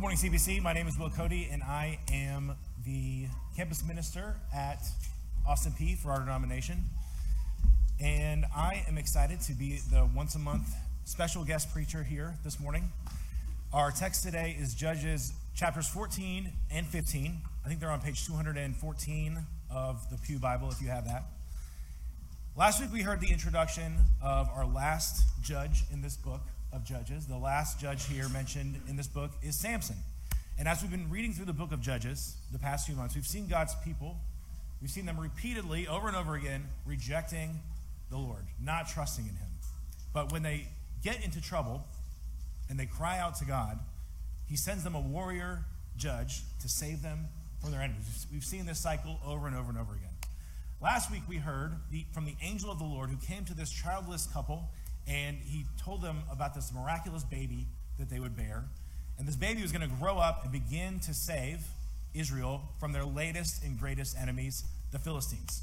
Good morning, CBC. My name is Will Cote, and I am the campus minister at Austin Peay for our denomination. And I am excited to be the once a month special guest preacher here this morning. Our text today is Judges chapters 14 and 15. I think they're on page 214 of the Pew Bible if you have that. Last week we heard the introduction of our last judge in this book, of Judges. The last judge here mentioned in this book is Samson. And as we've been reading through the book of Judges the past few months, we've seen God's people, we've seen them repeatedly, over and over again, rejecting the Lord, not trusting in Him. But when they get into trouble and they cry out to God, He sends them a warrior judge to save them from their enemies. We've seen this cycle over and over and over again. Last week we heard the, from the angel of the Lord who came to this childless couple and he told them about this miraculous baby that they would bear. And this baby was going to grow up and begin to save Israel from their latest and greatest enemies, the Philistines.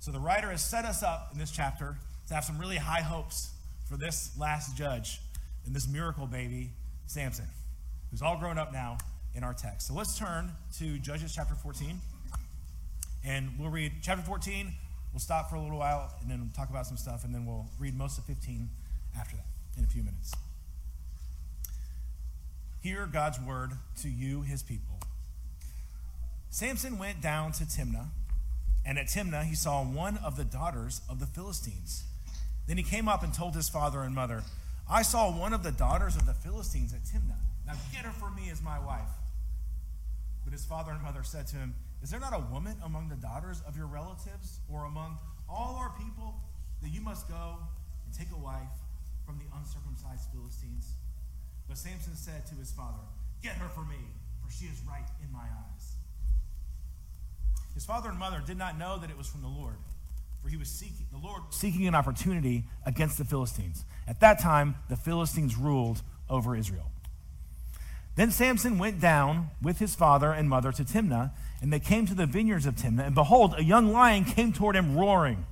So the writer has set us up in this chapter to have some really high hopes for this last judge and this miracle baby, Samson, who's all grown up now in our text. So let's turn to Judges chapter 14. And we'll read chapter 14, We'll stop for a little while and then talk about some stuff, and then we'll read most of 15 after that in a few minutes. Hear God's word to you, his people. Samson went down to Timnah, and at Timnah he saw one of the daughters of the Philistines. Then he came up and told his father and mother, I saw one of the daughters of the Philistines at Timnah. Now get her for me as my wife. But his father and mother said to him, is there not a woman among the daughters of your relatives or among all our people that you must go and take a wife from the uncircumcised Philistines? But Samson said to his father, Get her for me, for she is right in my eyes. His father and mother did not know that it was from the Lord, for he was seeking the Lord seeking an opportunity against the Philistines. At that time, the Philistines ruled over Israel. Then Samson went down with his father and mother to Timnah, and they came to the vineyards of Timnah. And behold, a young lion came toward him roaring.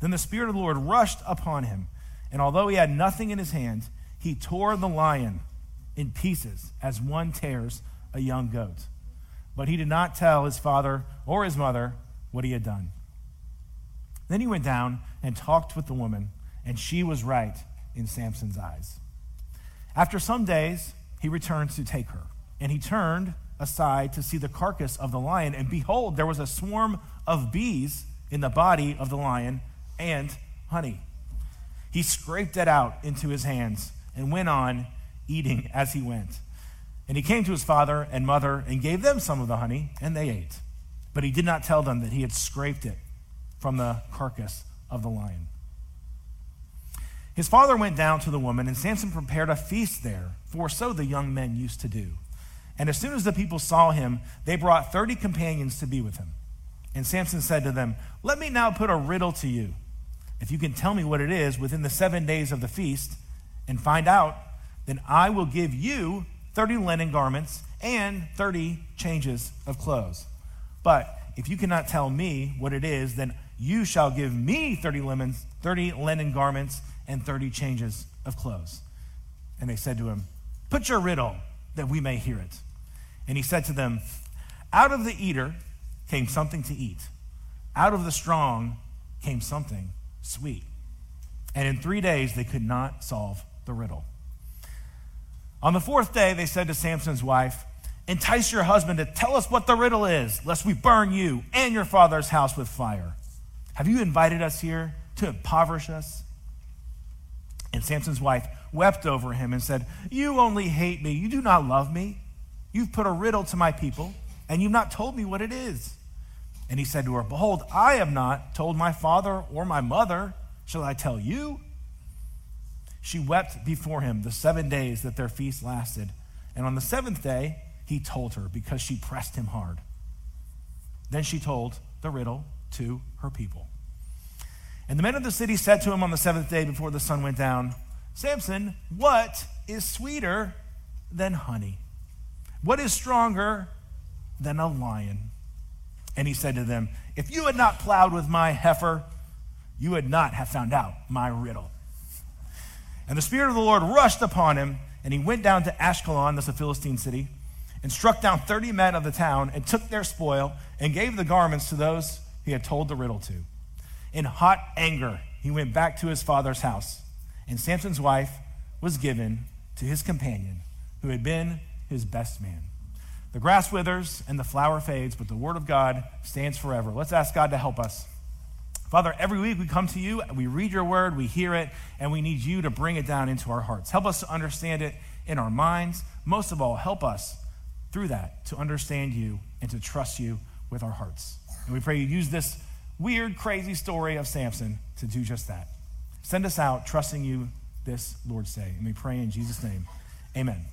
Then the Spirit of the Lord rushed upon him, and although he had nothing in his hand, he tore the lion in pieces as one tears a young goat. But he did not tell his father or his mother what he had done. Then he went down and talked with the woman, and she was right in Samson's eyes. After some days, he returned to take her. And he turned aside to see the carcass of the lion, and behold, there was a swarm of bees in the body of the lion and honey. He scraped it out into his hands and went on eating as he went. And he came to his father and mother and gave them some of the honey, and they ate. But he did not tell them that he had scraped it from the carcass of the lion. His father went down to the woman, and Samson prepared a feast there, for so the young men used to do. And as soon as the people saw him, they brought 30 companions to be with him. And Samson said to them, Let me now put a riddle to you. If you can tell me what it is within the seven days of the feast and find out, then I will give you 30 linen garments and 30 changes of clothes. But if you cannot tell me what it is, then you shall give me 30 lemons, 30 linen garments and 30 changes of clothes. And they said to him, Put your riddle that we may hear it. And he said to them, Out of the eater came something to eat, out of the strong came something sweet. And in three days they could not solve the riddle. On the fourth day, they said to Samson's wife, Entice your husband to tell us what the riddle is, lest we burn you and your father's house with fire. Have you invited us here to impoverish us? And Samson's wife wept over him and said, You only hate me. You do not love me. You've put a riddle to my people, and you've not told me what it is. And he said to her, Behold, I have not told my father or my mother. Shall I tell you? She wept before him the seven days that their feast lasted. And on the seventh day, he told her because she pressed him hard. Then she told the riddle to her people. And the men of the city said to him on the seventh day before the sun went down, Samson, what is sweeter than honey? What is stronger than a lion? And he said to them, If you had not plowed with my heifer, you would not have found out my riddle. And the Spirit of the Lord rushed upon him, And he went down to Ashkelon, that's a Philistine city, and struck down 30 men of the town and took their spoil and gave the garments to those he had told the riddle to. In hot anger, he went back to his father's house, and Samson's wife was given to his companion, who had been his best man. The grass withers and the flower fades, but the word of God stands forever. Let's ask God to help us. Father, every week we come to you, we read your word, we hear it, and we need you to bring it down into our hearts. Help us to understand it in our minds. Most of all, help us through that to understand you and to trust you with our hearts. And we pray you use this weird, crazy story of Samson to do just that. Send us out trusting you this Lord's Day. And we pray in Jesus' name. Amen.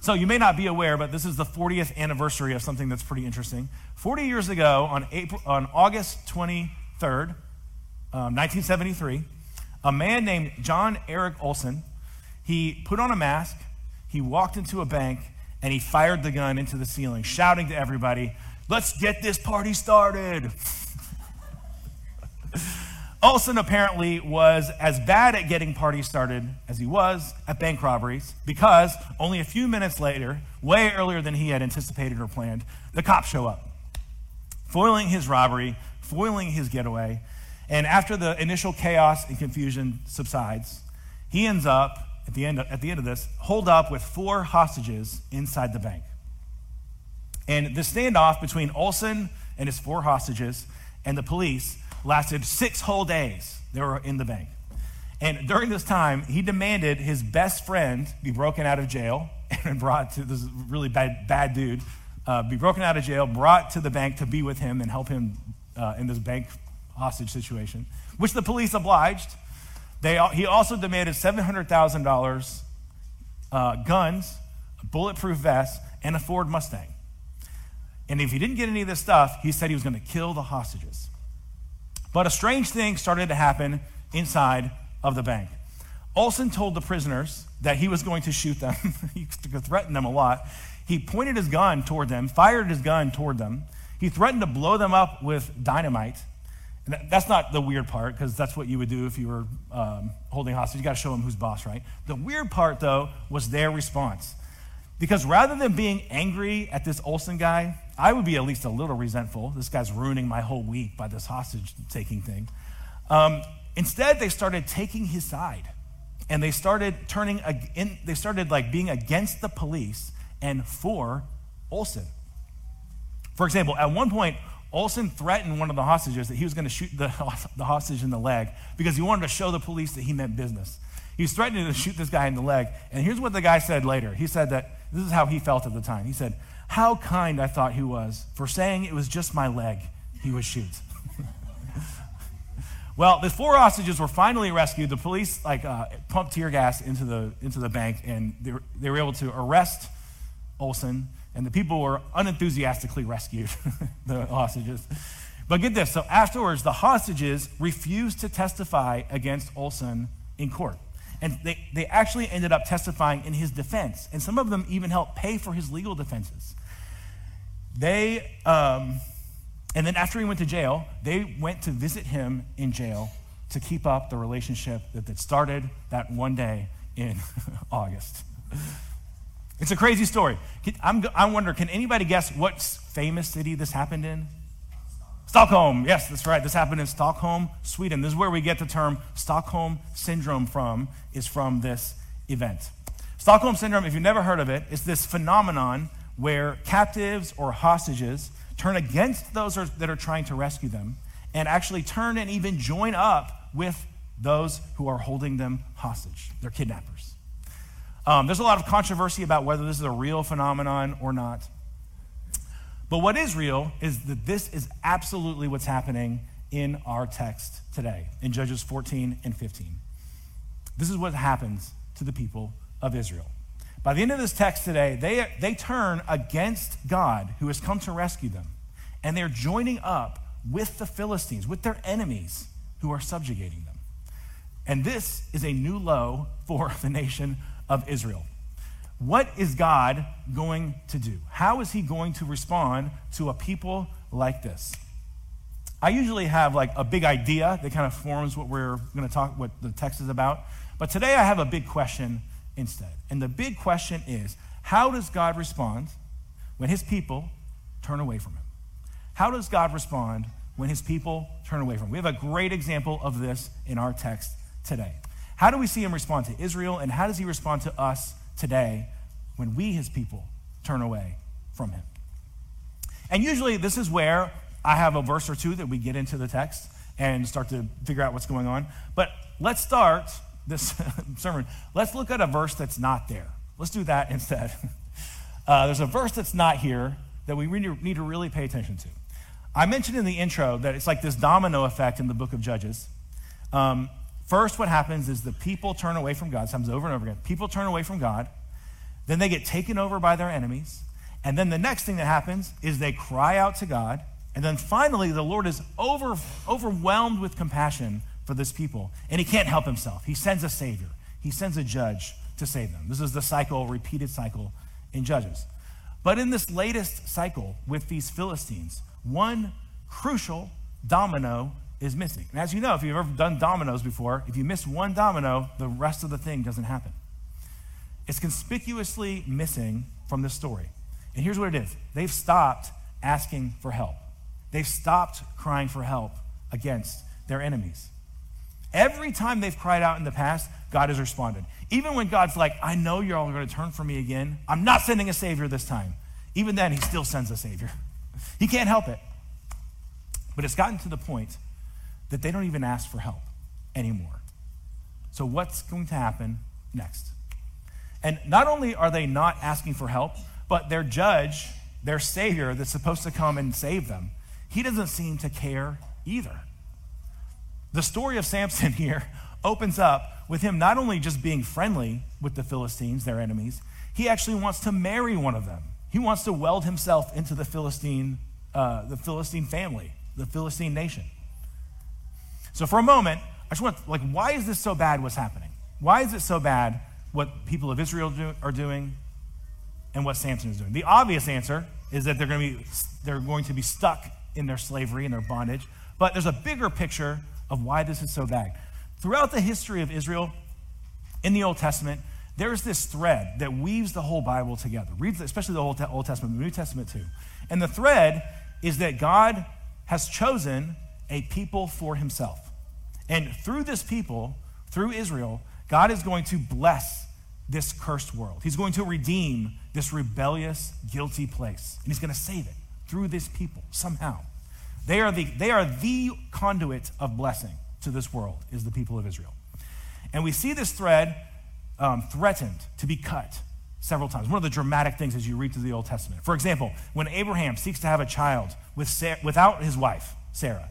So you may not be aware, but this is the 40th anniversary of something that's pretty interesting. 40 years ago, on, April, on August 23rd, um, 1973, a man named John Eric Olson, he put on a mask, he walked into a bank, and he fired the gun into the ceiling, shouting to everybody, let's get this party started. Olson apparently was as bad at getting parties started as he was at bank robberies because only a few minutes later, way earlier than he had anticipated or planned, the cops show up, foiling his robbery, foiling his getaway. And after the initial chaos and confusion subsides, he ends up, at the end of, at the end of this, holed up with four hostages inside the bank. And the standoff between Olson and his four hostages and the police lasted six whole days. They were in the bank. And during this time, he demanded his best friend be broken out of jail and brought to this really bad, bad dude, uh, be broken out of jail, brought to the bank to be with him and help him uh, in this bank hostage situation, which the police obliged. They, he also demanded $700,000 uh, guns, a bulletproof vest, and a Ford Mustang. And if he didn't get any of this stuff, he said he was going to kill the hostages. But a strange thing started to happen inside of the bank. Olson told the prisoners that he was going to shoot them. he threatened them a lot. He pointed his gun toward them, fired his gun toward them. He threatened to blow them up with dynamite. And that's not the weird part, because that's what you would do if you were um, holding hostage. You got to show them who's boss, right? The weird part, though, was their response. Because rather than being angry at this Olson guy, I would be at least a little resentful. This guy's ruining my whole week by this hostage taking thing. Um, instead, they started taking his side. And they started turning, in, they started like being against the police and for Olson. For example, at one point, Olson threatened one of the hostages that he was going to shoot the, the hostage in the leg because he wanted to show the police that he meant business. He was threatening to shoot this guy in the leg. And here's what the guy said later. He said that this is how he felt at the time. He said, how kind I thought he was for saying it was just my leg he would shoot. well, the four hostages were finally rescued. The police like uh, pumped tear gas into the into the bank, and they were, they were able to arrest Olson. And the people were unenthusiastically rescued, the hostages. But get this so afterwards, the hostages refused to testify against Olson in court. And they, they actually ended up testifying in his defense. And some of them even helped pay for his legal defenses. They, um, and then after he went to jail, they went to visit him in jail to keep up the relationship that, that started that one day in August. It's a crazy story. I'm, I wonder, can anybody guess what famous city this happened in? Stockholm. Yes, that's right. This happened in Stockholm, Sweden. This is where we get the term Stockholm syndrome from, is from this event. Stockholm syndrome, if you've never heard of it, is this phenomenon where captives or hostages turn against those that are trying to rescue them and actually turn and even join up with those who are holding them hostage. They're kidnappers. Um, there's a lot of controversy about whether this is a real phenomenon or not. But what is real is that this is absolutely what's happening in our text today, in Judges 14 and 15. This is what happens to the people of Israel. By the end of this text today, they, they turn against God who has come to rescue them, and they're joining up with the Philistines, with their enemies who are subjugating them. And this is a new low for the nation of Israel. What is God going to do? How is he going to respond to a people like this? I usually have like a big idea that kind of forms what we're going to talk, what the text is about. But today I have a big question instead. And the big question is how does God respond when his people turn away from him? How does God respond when his people turn away from him? We have a great example of this in our text today. How do we see him respond to Israel, and how does he respond to us today when we, his people, turn away from him? And usually, this is where I have a verse or two that we get into the text and start to figure out what's going on. But let's start this sermon. Let's look at a verse that's not there. Let's do that instead. Uh, there's a verse that's not here that we need to really pay attention to. I mentioned in the intro that it's like this domino effect in the book of Judges. Um, first, what happens is the people turn away from God. This happens over and over again. People turn away from God. Then they get taken over by their enemies. And then the next thing that happens is they cry out to God. And then finally, the Lord is over, overwhelmed with compassion for this people. And he can't help himself. He sends a Savior, he sends a judge to save them. This is the cycle, repeated cycle in Judges. But in this latest cycle with these Philistines, one crucial domino is missing. And as you know, if you've ever done dominoes before, if you miss one domino, the rest of the thing doesn't happen. It's conspicuously missing from this story. And here's what it is they've stopped asking for help, they've stopped crying for help against their enemies. Every time they've cried out in the past, God has responded. Even when God's like, I know you're all going to turn from me again, I'm not sending a Savior this time. Even then, He still sends a Savior. He can't help it. But it's gotten to the point that they don't even ask for help anymore. So, what's going to happen next? And not only are they not asking for help, but their judge, their Savior that's supposed to come and save them, he doesn't seem to care either. The story of Samson here opens up with him not only just being friendly with the Philistines, their enemies, he actually wants to marry one of them. He wants to weld himself into the Philistine, uh, the Philistine family, the Philistine nation. So for a moment, I just want, like, why is this so bad? What's happening? Why is it so bad? What people of Israel do, are doing, and what Samson is doing. The obvious answer is that they're going to be they're going to be stuck in their slavery and their bondage. But there's a bigger picture of why this is so bad. Throughout the history of Israel in the Old Testament, there's this thread that weaves the whole Bible together, Read, especially the Old, Old Testament, the New Testament too. And the thread is that God has chosen a people for himself. And through this people, through Israel, God is going to bless this cursed world. He's going to redeem this rebellious, guilty place. And he's going to save it through this people somehow. They are the, they are the conduit of blessing to this world is the people of Israel. And we see this thread um, threatened to be cut several times. One of the dramatic things as you read through the Old Testament. For example, when Abraham seeks to have a child with Sarah, without his wife, Sarah,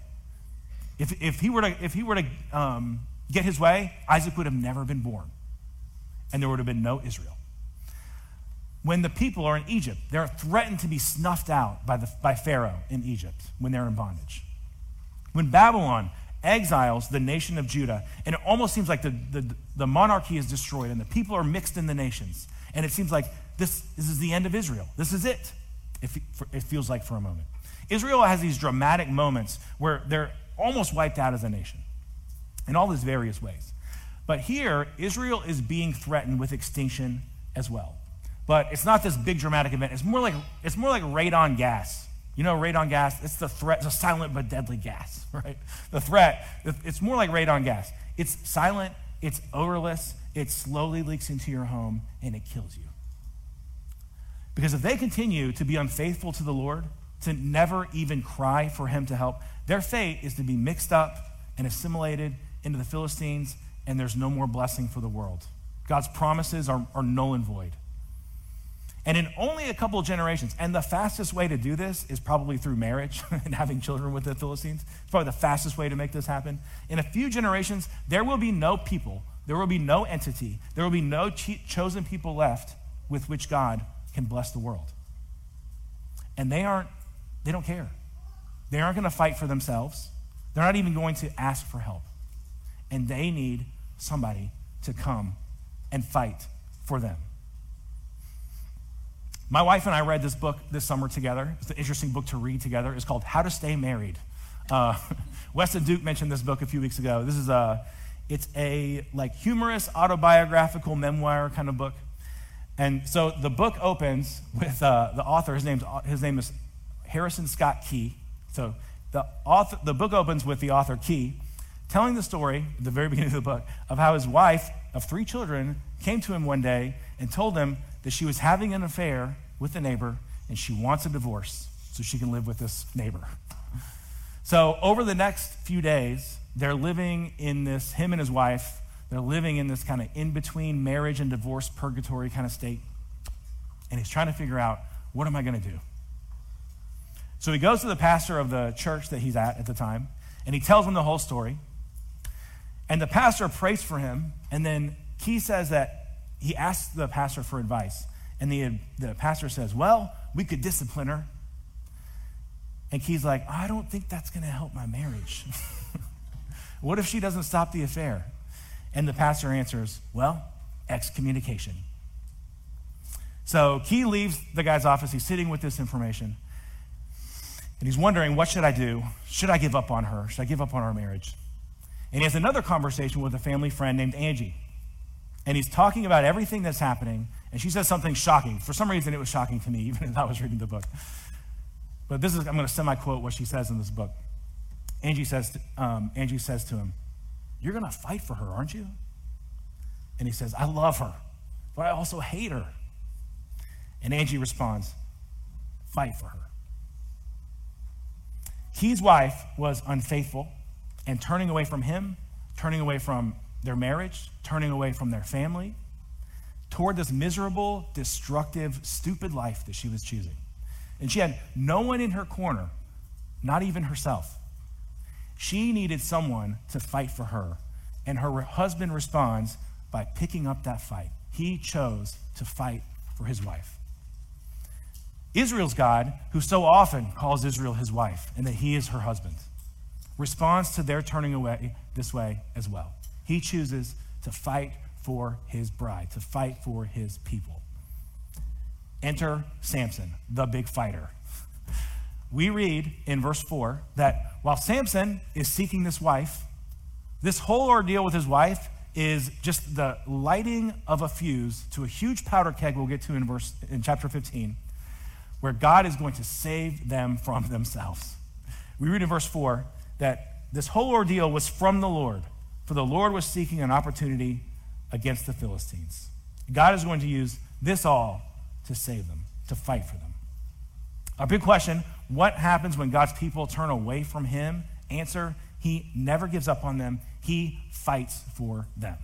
if, if he were to, if he were to um, get his way, Isaac would have never been born, and there would have been no Israel. When the people are in Egypt, they're threatened to be snuffed out by, the, by Pharaoh in Egypt when they're in bondage. When Babylon exiles the nation of Judah. And it almost seems like the, the, the, monarchy is destroyed and the people are mixed in the nations. And it seems like this, this is the end of Israel. This is it, if it feels like for a moment. Israel has these dramatic moments where they're almost wiped out as a nation in all these various ways. But here, Israel is being threatened with extinction as well. But it's not this big dramatic event. It's more like, it's more like radon gas you know, radon gas, it's the threat, it's a silent but deadly gas, right? The threat, it's more like radon gas. It's silent, it's odorless, it slowly leaks into your home, and it kills you. Because if they continue to be unfaithful to the Lord, to never even cry for him to help, their fate is to be mixed up and assimilated into the Philistines, and there's no more blessing for the world. God's promises are, are null and void. And in only a couple generations, and the fastest way to do this is probably through marriage and having children with the Philistines. It's probably the fastest way to make this happen. In a few generations, there will be no people, there will be no entity, there will be no chosen people left with which God can bless the world. And they aren't, they don't care. They aren't going to fight for themselves. They're not even going to ask for help. And they need somebody to come and fight for them. My wife and I read this book this summer together. It's an interesting book to read together. It's called How to Stay Married. Uh, Weston Duke mentioned this book a few weeks ago. This is a, It's a like humorous autobiographical memoir kind of book. And so the book opens with uh, the author. His name's his name is Harrison Scott Key. So the author, the book opens with the author Key telling the story at the very beginning of the book of how his wife of three children came to him one day and told him that she was having an affair with a neighbor and she wants a divorce so she can live with this neighbor. So over the next few days, they're living in this, him and his wife, they're living in this kind of in between marriage and divorce purgatory kind of state. And he's trying to figure out, what am I going to do? So he goes to the pastor of the church that he's at at the time, and he tells him the whole story. And the pastor prays for him, and then Key says that he asks the pastor for advice. And the, the pastor says, Well, we could discipline her. And Key's like, I don't think that's going to help my marriage. what if she doesn't stop the affair? And the pastor answers, Well, excommunication. So Key leaves the guy's office. He's sitting with this information. And he's wondering, What should I do? Should I give up on her? Should I give up on our marriage? And he has another conversation with a family friend named Angie. And he's talking about everything that's happening. And she says something shocking. For some reason, it was shocking to me, even as I was reading the book. But this is, I'm going to semi quote what she says in this book. Angie says, to, um, Angie says to him, You're going to fight for her, aren't you? And he says, I love her, but I also hate her. And Angie responds, Fight for her. Key's wife was unfaithful and turning away from him, turning away from their marriage, turning away from their family, toward this miserable, destructive, stupid life that she was choosing. And she had no one in her corner, not even herself. She needed someone to fight for her. And her husband responds by picking up that fight. He chose to fight for his wife. Israel's God, who so often calls Israel his wife and that he is her husband, responds to their turning away this way as well. He chooses to fight for his bride, to fight for his people. Enter Samson, the big fighter. We read in verse 4 that while Samson is seeking this wife, this whole ordeal with his wife is just the lighting of a fuse to a huge powder keg we'll get to in verse in chapter 15 where God is going to save them from themselves. We read in verse 4 that this whole ordeal was from the Lord, for the Lord was seeking an opportunity against the Philistines. God is going to use this all to save them, to fight for them. A big question what happens when God's people turn away from Him? Answer He never gives up on them, He fights for them.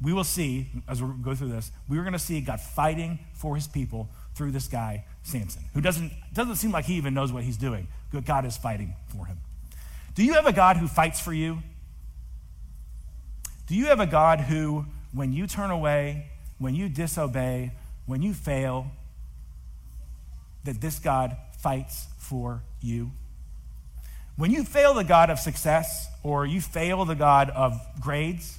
We will see, as we go through this, we're going to see God fighting for His people through this guy, Samson, who doesn't, doesn't seem like he even knows what he's doing. God is fighting for him. Do you have a God who fights for you? Do you have a God who, when you turn away, when you disobey, when you fail, that this God fights for you? When you fail the God of success, or you fail the God of grades,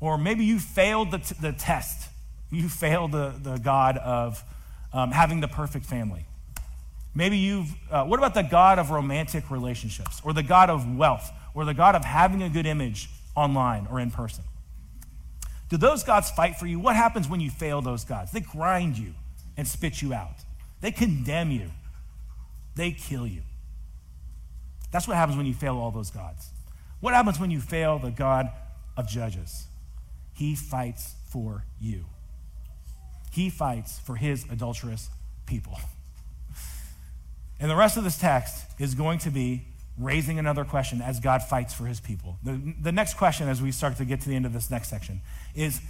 or maybe you failed the, t- the test, you failed the, the God of um, having the perfect family. Maybe you've, uh, what about the God of romantic relationships, or the God of wealth, or the God of having a good image online or in person? Do those gods fight for you? What happens when you fail those gods? They grind you and spit you out, they condemn you, they kill you. That's what happens when you fail all those gods. What happens when you fail the God of judges? He fights for you. He fights for his adulterous people. And the rest of this text is going to be raising another question as God fights for his people. The, the next question, as we start to get to the end of this next section, is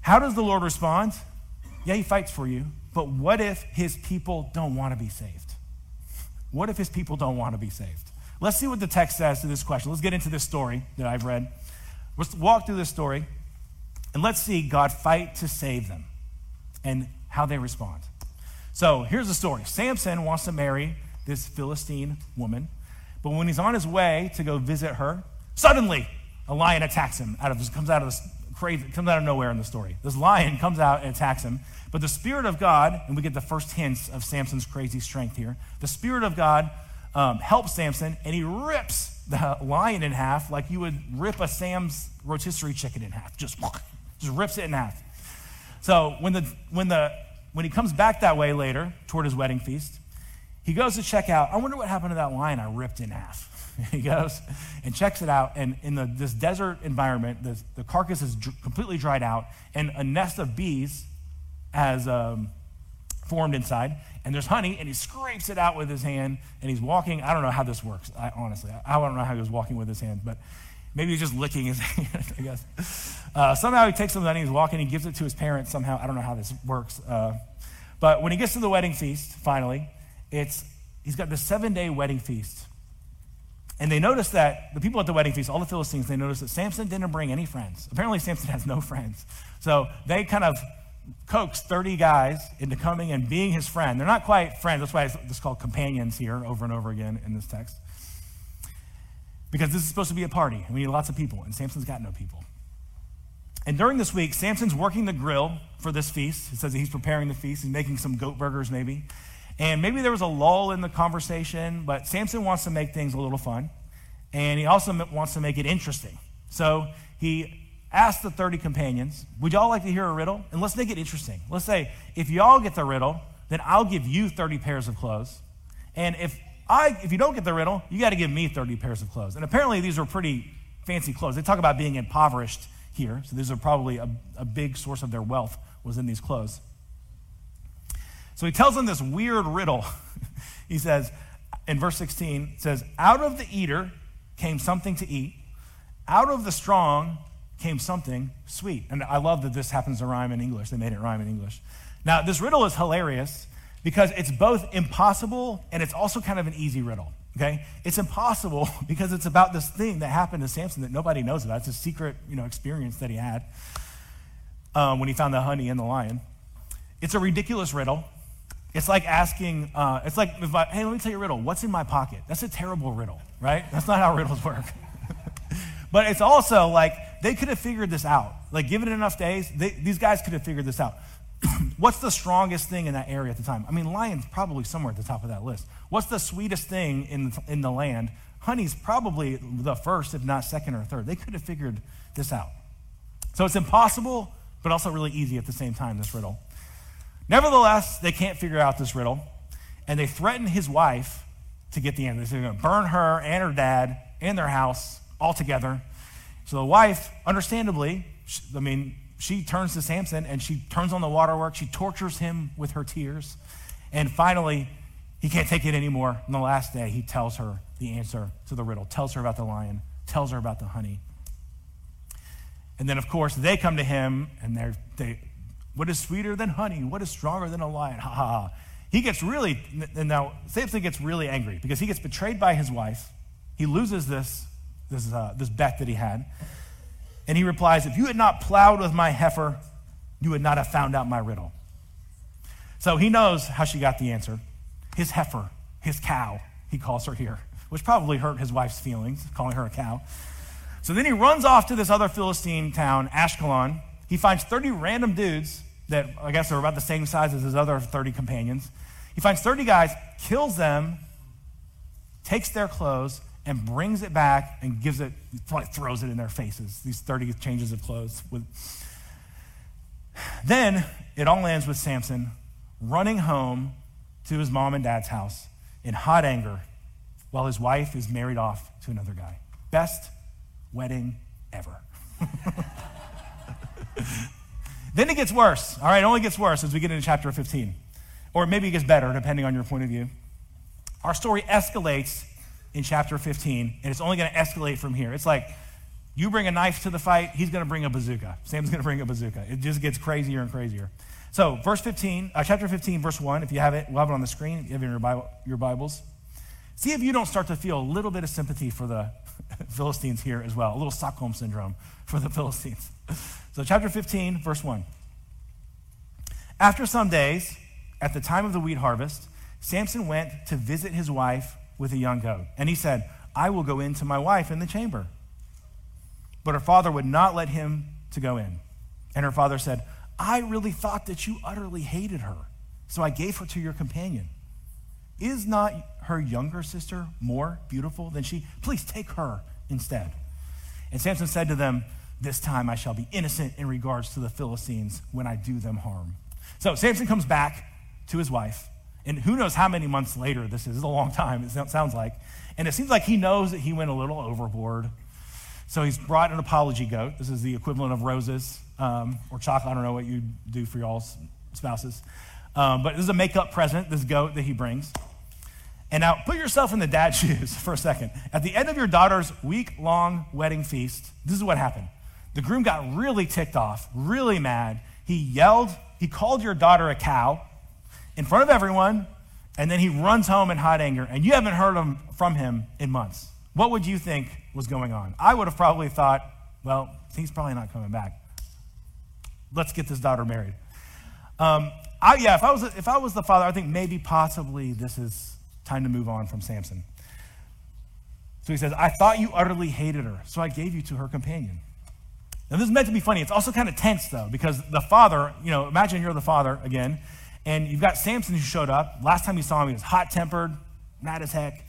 how does the Lord respond? Yeah, he fights for you, but what if his people don't want to be saved? What if his people don't want to be saved? Let's see what the text says to this question. Let's get into this story that I've read. Let's walk through this story and let's see God fight to save them and how they respond. So here's the story Samson wants to marry this Philistine woman, but when he's on his way to go visit her, suddenly a lion attacks him out of comes out of this crazy, comes out of nowhere in the story. This lion comes out and attacks him, but the Spirit of God, and we get the first hints of Samson's crazy strength here, the Spirit of God um, helps Samson, and he rips the lion in half like you would rip a Sam's rotisserie chicken in half. Just, just rips it in half. So when, the, when, the, when he comes back that way later toward his wedding feast, he goes to check out, I wonder what happened to that lion I ripped in half. he goes and checks it out, and in the, this desert environment, the, the carcass is dr- completely dried out, and a nest of bees has um, formed inside, and there's honey, and he scrapes it out with his hand, and he's walking. I don't know how this works, I, honestly. I, I don't know how he was walking with his hand, but maybe he's just licking his hand, I guess. Uh, somehow he takes some honey, he's walking, he gives it to his parents somehow. I don't know how this works. Uh, but when he gets to the wedding feast, finally, it's he's got the seven day wedding feast. And they notice that the people at the wedding feast, all the Philistines, they notice that Samson didn't bring any friends. Apparently, Samson has no friends. So they kind of coax 30 guys into coming and being his friend. They're not quite friends. That's why it's called companions here over and over again in this text. Because this is supposed to be a party, and we need lots of people, and Samson's got no people. And during this week, Samson's working the grill for this feast. It says that he's preparing the feast. He's making some goat burgers, maybe. And maybe there was a lull in the conversation, but Samson wants to make things a little fun. And he also wants to make it interesting. So he asked the 30 companions, Would y'all like to hear a riddle? And let's make it interesting. Let's say, if y'all get the riddle, then I'll give you 30 pairs of clothes. And if, I, if you don't get the riddle, you got to give me 30 pairs of clothes. And apparently, these were pretty fancy clothes. They talk about being impoverished here. So these are probably a, a big source of their wealth was in these clothes. So he tells them this weird riddle. he says, in verse 16, it says, Out of the eater came something to eat, out of the strong came something sweet. And I love that this happens to rhyme in English. They made it rhyme in English. Now, this riddle is hilarious because it's both impossible and it's also kind of an easy riddle. Okay? It's impossible because it's about this thing that happened to Samson that nobody knows about. It's a secret, you know, experience that he had um, when he found the honey and the lion. It's a ridiculous riddle. It's like asking, uh, it's like, I, hey, let me tell you a riddle. What's in my pocket? That's a terrible riddle, right? That's not how riddles work. but it's also like, they could have figured this out. Like, given enough days, they, these guys could have figured this out. What's the strongest thing in that area at the time? I mean, lion's probably somewhere at the top of that list. What's the sweetest thing in, in the land? Honey's probably the first, if not second or third. They could have figured this out. So it's impossible, but also really easy at the same time, this riddle. Nevertheless, they can't figure out this riddle, and they threaten his wife to get the answer. They're going to burn her and her dad and their house all together. So the wife, understandably, I mean, she turns to Samson and she turns on the waterworks. She tortures him with her tears. And finally, he can't take it anymore. On the last day, he tells her the answer to the riddle, tells her about the lion, tells her about the honey. And then, of course, they come to him and they're, they, what is sweeter than honey? What is stronger than a lion? Ha ha ha. He gets really, and now Samson gets really angry because he gets betrayed by his wife. He loses this, this, uh, this bet that he had. And he replies, If you had not plowed with my heifer, you would not have found out my riddle. So he knows how she got the answer. His heifer, his cow, he calls her here, which probably hurt his wife's feelings, calling her a cow. So then he runs off to this other Philistine town, Ashkelon, he finds 30 random dudes that I guess are about the same size as his other 30 companions. He finds 30 guys, kills them, takes their clothes, and brings it back and gives it, probably throws it in their faces, these 30 changes of clothes. Then it all ends with Samson running home to his mom and dad's house in hot anger while his wife is married off to another guy. Best wedding ever. then it gets worse. All right, it only gets worse as we get into chapter 15. Or maybe it gets better, depending on your point of view. Our story escalates in chapter 15, and it's only going to escalate from here. It's like you bring a knife to the fight, he's going to bring a bazooka. Sam's going to bring a bazooka. It just gets crazier and crazier. So, verse 15, uh, chapter 15, verse 1, if you have it, we'll have it on the screen if you have it in your, Bible, your Bibles. See if you don't start to feel a little bit of sympathy for the Philistines here as well, a little Stockholm syndrome for the Philistines. So, chapter 15, verse 1. After some days, at the time of the wheat harvest, Samson went to visit his wife with a young goat. And he said, I will go in to my wife in the chamber. But her father would not let him to go in. And her father said, I really thought that you utterly hated her, so I gave her to your companion. Is not her younger sister more beautiful than she? Please take her instead. And Samson said to them, This time I shall be innocent in regards to the Philistines when I do them harm. So Samson comes back to his wife, and who knows how many months later this is. A long time, it sounds like. And it seems like he knows that he went a little overboard. So he's brought an apology goat. This is the equivalent of roses um, or chocolate. I don't know what you do for y'all's spouses. Um, but this is a makeup present, this goat that he brings. And now put yourself in the dad's shoes for a second. At the end of your daughter's week long wedding feast, this is what happened. The groom got really ticked off, really mad. He yelled, he called your daughter a cow in front of everyone, and then he runs home in hot anger, and you haven't heard from him in months. What would you think was going on? I would have probably thought, well, he's probably not coming back. Let's get this daughter married. Um, I, yeah, if I, was, if I was the father, I think maybe possibly this is time to move on from Samson. So he says, I thought you utterly hated her, so I gave you to her companion. Now, this is meant to be funny. It's also kind of tense, though, because the father, you know, imagine you're the father again, and you've got Samson who showed up. Last time you saw him, he was hot tempered, mad as heck.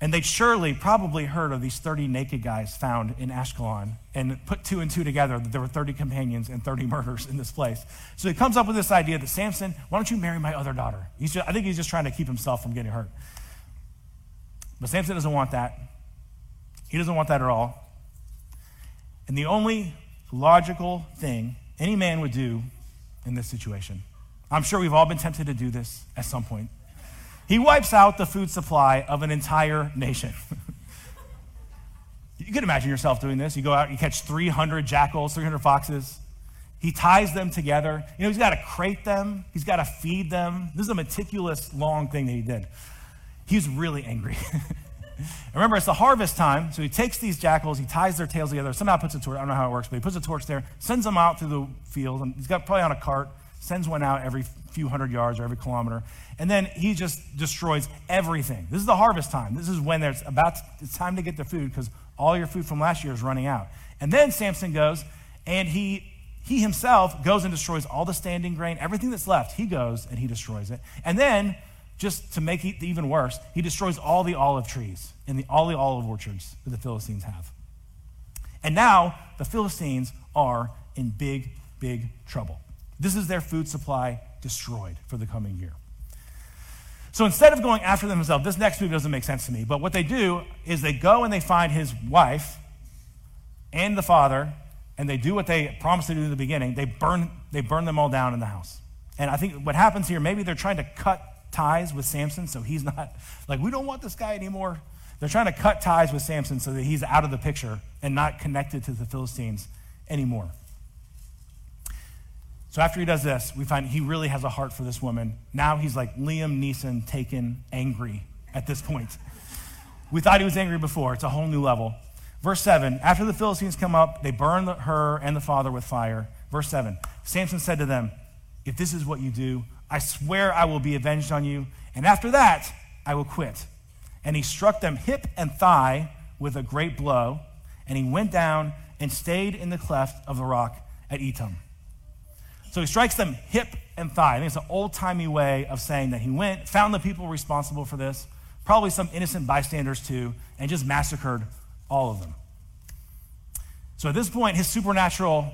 And they'd surely probably heard of these 30 naked guys found in Ashkelon and put two and two together that there were 30 companions and 30 murders in this place. So he comes up with this idea that Samson, why don't you marry my other daughter? He's just, I think he's just trying to keep himself from getting hurt. But Samson doesn't want that. He doesn't want that at all. And the only logical thing any man would do in this situation, I'm sure we've all been tempted to do this at some point he wipes out the food supply of an entire nation. you can imagine yourself doing this. You go out, you catch 300 jackals, 300 foxes. He ties them together. You know, he's got to crate them, he's got to feed them. This is a meticulous, long thing that he did. He's really angry. Remember, it's the harvest time, so he takes these jackals, he ties their tails together, somehow puts a torch, I don't know how it works, but he puts a torch there, sends them out through the field, and he's got probably on a cart, sends one out every few hundred yards or every kilometer. And then he just destroys everything. This is the harvest time. This is when there's about to, it's time to get the food because all your food from last year is running out. And then Samson goes and he he himself goes and destroys all the standing grain, everything that's left. He goes and he destroys it. And then just to make it even worse, he destroys all the olive trees and the, all the olive orchards that the Philistines have. And now the Philistines are in big, big trouble. This is their food supply destroyed for the coming year. So instead of going after them themselves, this next move doesn't make sense to me. But what they do is they go and they find his wife and the father, and they do what they promised to do in the beginning. They burn, they burn them all down in the house. And I think what happens here, maybe they're trying to cut ties with Samson so he's not, like, we don't want this guy anymore. They're trying to cut ties with Samson so that he's out of the picture and not connected to the Philistines anymore. So after he does this, we find he really has a heart for this woman. Now he's like Liam Neeson taken angry at this point. We thought he was angry before. It's a whole new level. Verse 7 After the Philistines come up, they burn her and the father with fire. Verse 7 Samson said to them, If this is what you do, I swear I will be avenged on you, and after that I will quit. And he struck them hip and thigh with a great blow, and he went down and stayed in the cleft of the rock at Etam. So he strikes them hip and thigh. I think it's an old timey way of saying that he went, found the people responsible for this, probably some innocent bystanders too, and just massacred all of them. So at this point, his supernatural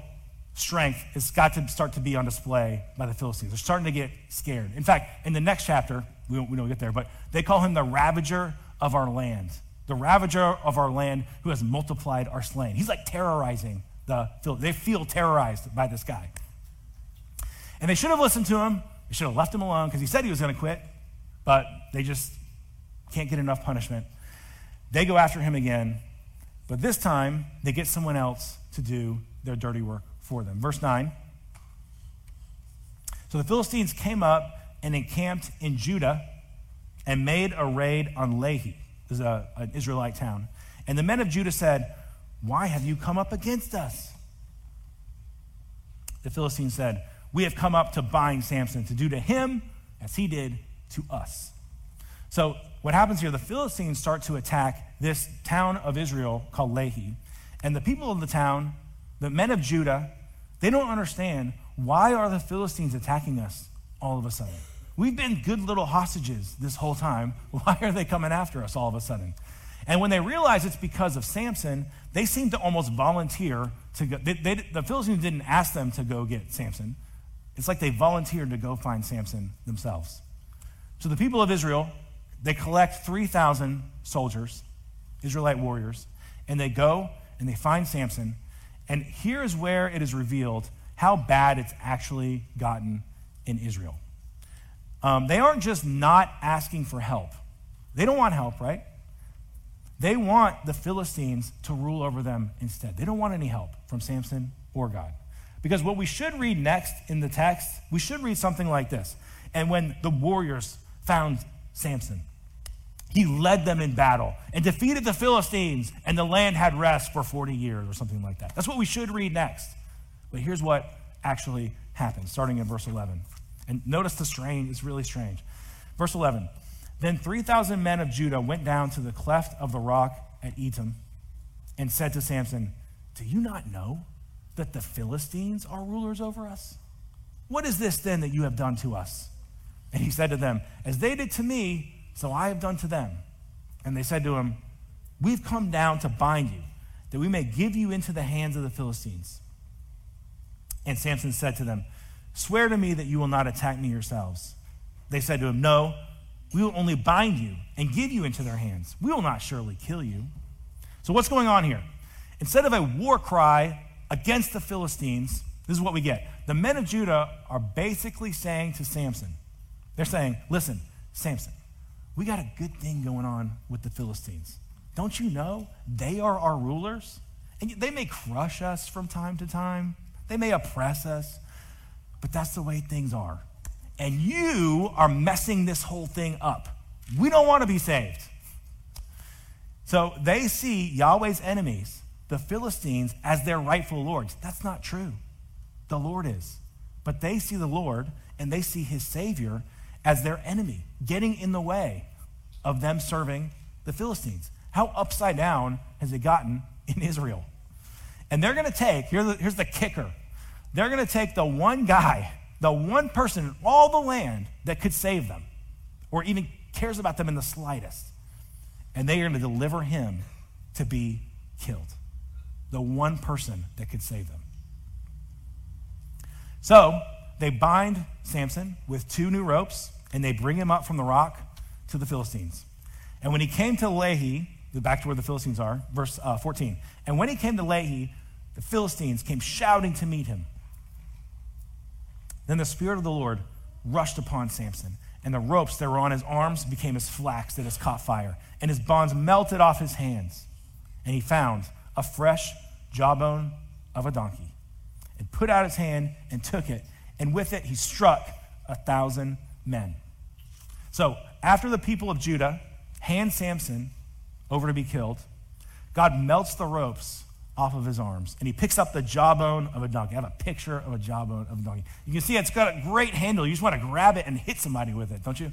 strength has got to start to be on display by the Philistines. They're starting to get scared. In fact, in the next chapter, we don't, we don't get there, but they call him the ravager of our land. The ravager of our land who has multiplied our slain. He's like terrorizing the Philistines. They feel terrorized by this guy. And they should have listened to him. They should have left him alone because he said he was going to quit, but they just can't get enough punishment. They go after him again, but this time they get someone else to do their dirty work for them. Verse 9. So the Philistines came up and encamped in Judah and made a raid on Lehi, this is a, an Israelite town. And the men of Judah said, Why have you come up against us? The Philistines said, we have come up to bind Samson, to do to him as he did to us. So, what happens here, the Philistines start to attack this town of Israel called Lehi. And the people of the town, the men of Judah, they don't understand why are the Philistines attacking us all of a sudden? We've been good little hostages this whole time. Why are they coming after us all of a sudden? And when they realize it's because of Samson, they seem to almost volunteer to go. They, they, the Philistines didn't ask them to go get Samson. It's like they volunteered to go find Samson themselves. So the people of Israel, they collect 3,000 soldiers, Israelite warriors, and they go and they find Samson. And here is where it is revealed how bad it's actually gotten in Israel. Um, they aren't just not asking for help, they don't want help, right? They want the Philistines to rule over them instead. They don't want any help from Samson or God. Because what we should read next in the text, we should read something like this. And when the warriors found Samson, he led them in battle and defeated the Philistines, and the land had rest for 40 years or something like that. That's what we should read next. But here's what actually happened, starting in verse 11. And notice the strange, it's really strange. Verse 11 Then 3,000 men of Judah went down to the cleft of the rock at Etam and said to Samson, Do you not know that the Philistines are rulers over us? What is this then that you have done to us? And he said to them, As they did to me, so I have done to them. And they said to him, We've come down to bind you, that we may give you into the hands of the Philistines. And Samson said to them, Swear to me that you will not attack me yourselves. They said to him, No, we will only bind you and give you into their hands. We will not surely kill you. So, what's going on here? Instead of a war cry against the Philistines, this is what we get. The men of Judah are basically saying to Samson, They're saying, Listen, Samson, we got a good thing going on with the Philistines. Don't you know they are our rulers? And they may crush us from time to time, they may oppress us, but that's the way things are. And you are messing this whole thing up. We don't want to be saved. So they see Yahweh's enemies, the Philistines, as their rightful lords. That's not true. The Lord is. But they see the Lord and they see his Savior as their enemy, getting in the way of them serving the Philistines. How upside down has it gotten in Israel? And they're going to take, here's the, here's the kicker they're going to take the one guy, the one person in all the land that could save them or even cares about them in the slightest, and they are going to deliver him to be killed. The one person that could save them. So they bind Samson with two new ropes and they bring him up from the rock to the Philistines. And when he came to Lehi, back to where the Philistines are, verse uh, 14. And when he came to Lehi, the Philistines came shouting to meet him. Then the Spirit of the Lord rushed upon Samson, and the ropes that were on his arms became as flax that has caught fire, and his bonds melted off his hands. And he found a fresh jawbone of a donkey, and put out his hand and took it, and with it he struck a thousand men. So, after the people of Judah hand Samson over to be killed, God melts the ropes off of his arms and he picks up the jawbone of a donkey. I have a picture of a jawbone of a donkey. You can see it's got a great handle. You just want to grab it and hit somebody with it, don't you?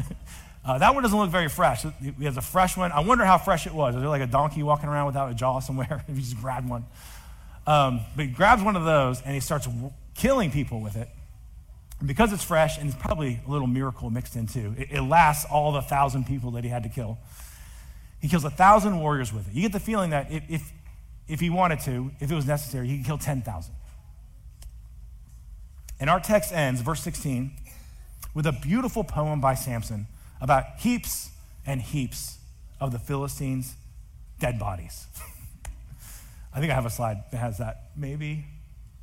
uh, that one doesn't look very fresh. He has a fresh one. I wonder how fresh it was. Is there like a donkey walking around without a jaw somewhere? if you just grabbed one. Um, but he grabs one of those and he starts w- killing people with it. Because it's fresh, and it's probably a little miracle mixed in too, it, it lasts all the thousand people that he had to kill. He kills a thousand warriors with it. You get the feeling that if, if, if he wanted to, if it was necessary, he could kill 10,000. And our text ends, verse 16, with a beautiful poem by Samson about heaps and heaps of the Philistines' dead bodies. I think I have a slide that has that, maybe.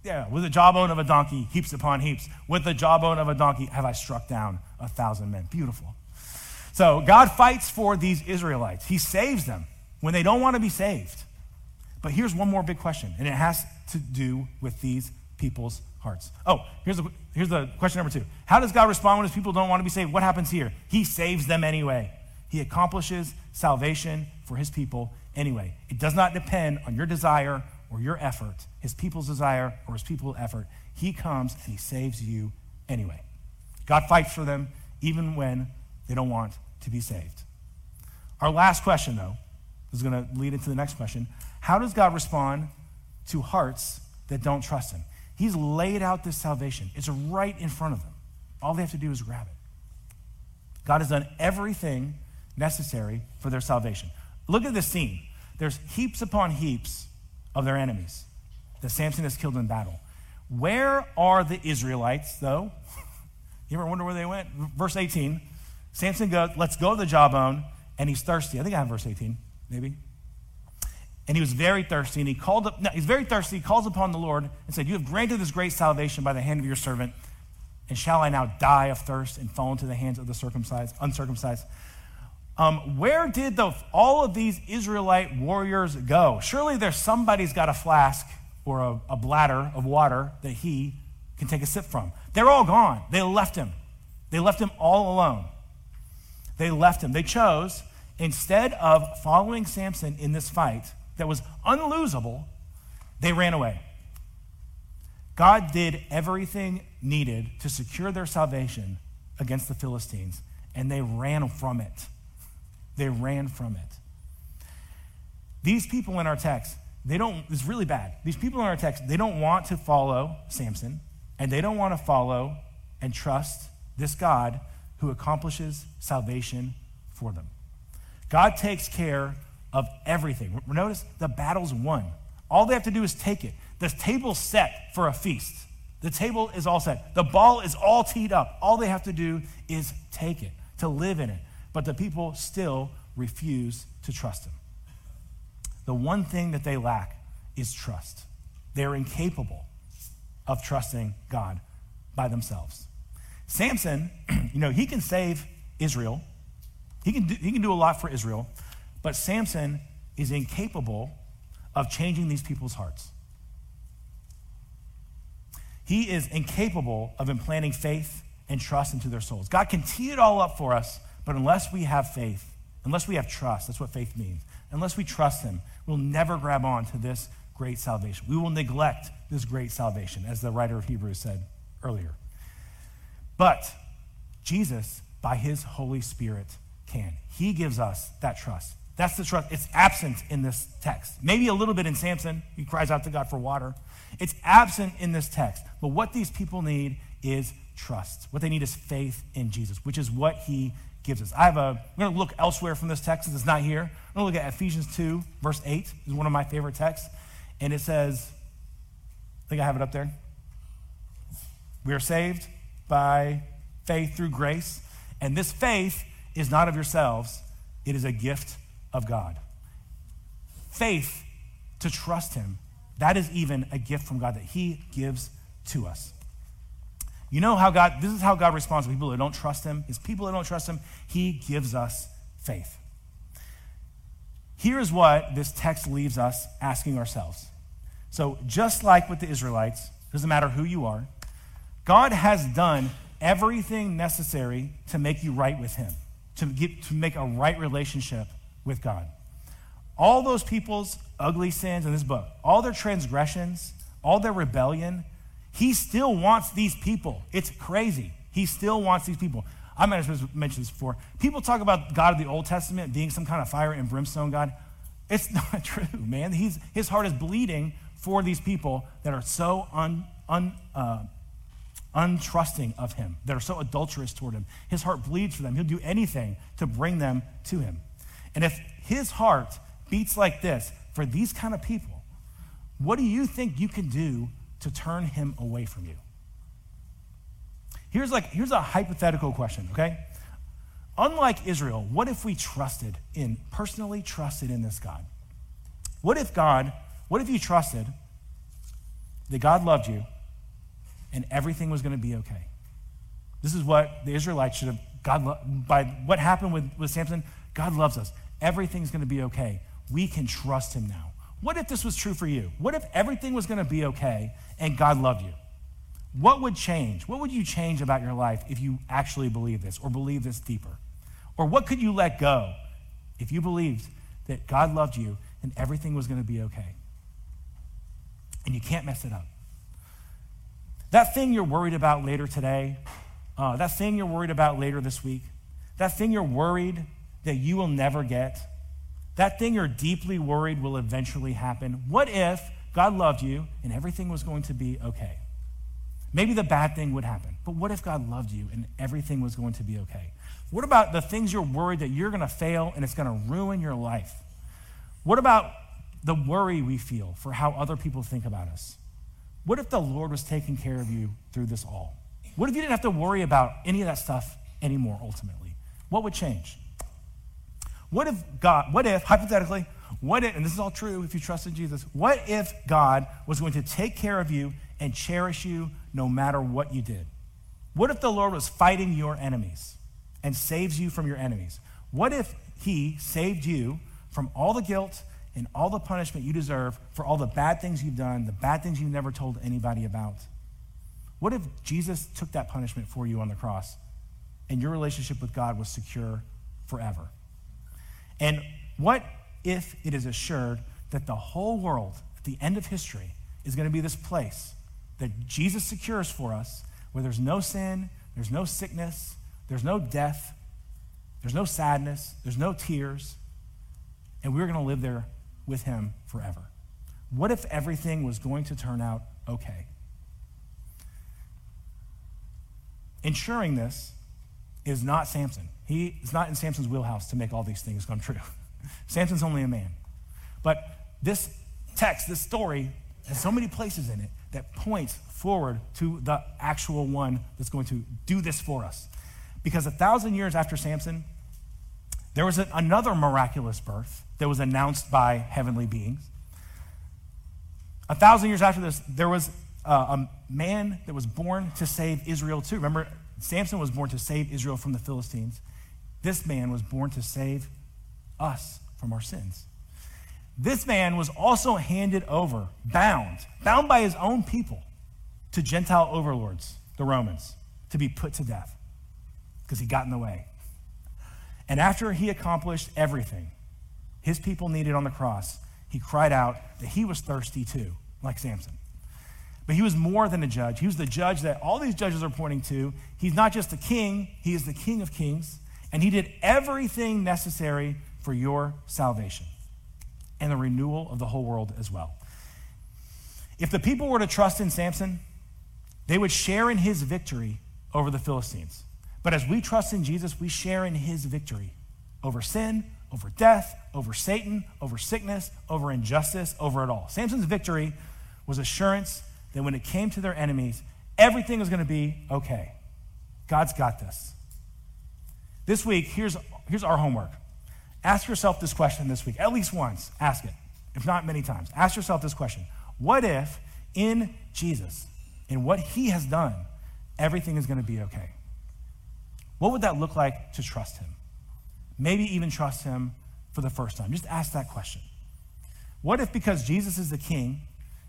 Yeah, with the jawbone of a donkey, heaps upon heaps. With the jawbone of a donkey, have I struck down a thousand men. Beautiful. So God fights for these Israelites. He saves them when they don't want to be saved. But here's one more big question, and it has to do with these people's hearts. Oh, here's the, here's the question number two. How does God respond when his people don't want to be saved? What happens here? He saves them anyway. He accomplishes salvation for his people anyway. It does not depend on your desire or your effort, his people's desire or his people's effort. He comes and he saves you anyway. God fights for them even when they don't want to be saved. Our last question, though, is going to lead into the next question. How does God respond to hearts that don't trust him? He's laid out this salvation, it's right in front of them. All they have to do is grab it. God has done everything necessary for their salvation. Look at this scene. There's heaps upon heaps of their enemies that Samson has killed in battle. Where are the Israelites, though? you ever wonder where they went? Verse 18 Samson goes, let's go to the jawbone, and he's thirsty. I think I have verse 18, maybe. And he was very thirsty, and he called up, no, he's very thirsty, he calls upon the Lord and said, You have granted this great salvation by the hand of your servant, and shall I now die of thirst and fall into the hands of the circumcised, uncircumcised? Um, where did the, all of these Israelite warriors go? Surely there's somebody's got a flask or a, a bladder of water that he can take a sip from. They're all gone. They left him. They left him all alone. They left him. They chose, instead of following Samson in this fight that was unlosable, they ran away. God did everything needed to secure their salvation against the Philistines, and they ran from it. They ran from it. These people in our text, they don't, it's really bad. These people in our text, they don't want to follow Samson, and they don't want to follow and trust this God who accomplishes salvation for them. God takes care of everything. Notice the battle's won. All they have to do is take it. The table's set for a feast. The table is all set. The ball is all teed up. All they have to do is take it, to live in it. But the people still refuse to trust him. The one thing that they lack is trust. They're incapable of trusting God by themselves. Samson, you know, he can save Israel. He can do, he can do a lot for Israel, but Samson is incapable of changing these people's hearts. He is incapable of implanting faith and trust into their souls. God can tee it all up for us, but unless we have faith, unless we have trust, that's what faith means. Unless we trust Him, we'll never grab on to this great salvation. We will neglect this great salvation, as the writer of Hebrews said earlier. But Jesus, by his Holy Spirit, can. He gives us that trust. That's the trust. It's absent in this text. Maybe a little bit in Samson. He cries out to God for water. It's absent in this text. But what these people need is trust. What they need is faith in Jesus, which is what he gives us. I have a, I'm going to look elsewhere from this text since it's not here. I'm going to look at Ephesians 2, verse 8. This is one of my favorite texts. And it says, I think I have it up there. We are saved by faith through grace. And this faith is not of yourselves, it is a gift of God. Faith to trust Him, that is even a gift from God that He gives to us. You know how God, this is how God responds to people that don't trust Him. Is people that don't trust Him, He gives us faith. Here's what this text leaves us asking ourselves. So, just like with the Israelites, doesn't matter who you are, God has done everything necessary to make you right with Him, to, get, to make a right relationship with God. All those people's ugly sins in this book, all their transgressions, all their rebellion, He still wants these people. It's crazy. He still wants these people. I might have mentioned this before. People talk about God of the Old Testament being some kind of fire and brimstone God. It's not true, man. He's, his heart is bleeding for these people that are so un, un, uh, untrusting of him, that are so adulterous toward him. His heart bleeds for them. He'll do anything to bring them to him. And if his heart beats like this for these kind of people, what do you think you can do to turn him away from you? Here's like here's a hypothetical question, okay? Unlike Israel, what if we trusted in personally trusted in this God? What if God, what if you trusted that God loved you and everything was going to be okay. This is what the Israelites should have, God, by what happened with, with Samson, God loves us. Everything's going to be okay. We can trust him now. What if this was true for you? What if everything was going to be okay and God loved you? What would change? What would you change about your life if you actually believe this or believe this deeper? Or what could you let go if you believed that God loved you and everything was going to be okay? And you can't mess it up. That thing you're worried about later today, uh, that thing you're worried about later this week, that thing you're worried that you will never get, that thing you're deeply worried will eventually happen. What if God loved you and everything was going to be okay? Maybe the bad thing would happen. But what if God loved you and everything was going to be okay? What about the things you're worried that you're going to fail and it's going to ruin your life? What about the worry we feel for how other people think about us? What if the Lord was taking care of you through this all? What if you didn't have to worry about any of that stuff anymore ultimately? What would change? What if God, what if, hypothetically, what if, and this is all true if you trust in Jesus, what if God was going to take care of you and cherish you no matter what you did? What if the Lord was fighting your enemies and saves you from your enemies? What if He saved you from all the guilt and all the punishment you deserve for all the bad things you've done, the bad things you've never told anybody about? What if Jesus took that punishment for you on the cross and your relationship with God was secure forever? And what if it is assured that the whole world at the end of history is going to be this place that Jesus secures for us where there's no sin, there's no sickness, there's no death, there's no sadness, there's no tears, and we're going to live there with Him forever. What if everything was going to turn out okay? Ensuring this is not Samson. He is not in Samson's wheelhouse to make all these things come true. Samson's only a man. But this text, this story, has so many places in it that points forward to the actual one that's going to do this for us. Because a thousand years after Samson, there was another miraculous birth that was announced by heavenly beings. A thousand years after this, there was uh, a man that was born to save Israel too. Remember, Samson was born to save Israel from the Philistines. This man was born to save us from our sins. This man was also handed over, bound, bound by his own people to Gentile overlords, the Romans, to be put to death because he got in the way. And after he accomplished everything his people needed on the cross, he cried out that he was thirsty too, like Samson. But he was more than a judge. He was the judge that all these judges are pointing to. He's not just the king, he is the king of kings. And he did everything necessary for your salvation and the renewal of the whole world as well. If the people were to trust in Samson, they would share in his victory over the Philistines. But as we trust in Jesus, we share in his victory over sin, over death, over Satan, over sickness, over injustice, over it all. Samson's victory was assurance that when it came to their enemies, everything was going to be okay. God's got this. This week, here's, here's our homework. Ask yourself this question this week, at least once. Ask it, if not many times. Ask yourself this question What if in Jesus, in what he has done, everything is going to be okay? What would that look like to trust him? Maybe even trust him for the first time. Just ask that question. What if, because Jesus is the king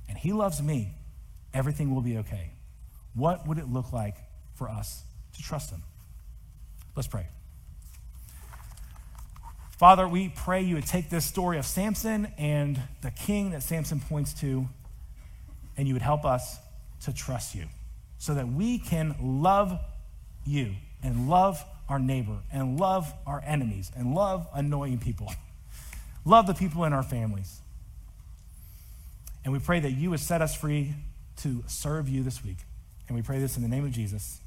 and he loves me, everything will be okay? What would it look like for us to trust him? Let's pray. Father, we pray you would take this story of Samson and the king that Samson points to, and you would help us to trust you so that we can love you and love our neighbor and love our enemies and love annoying people, love the people in our families. And we pray that you would set us free to serve you this week. And we pray this in the name of Jesus.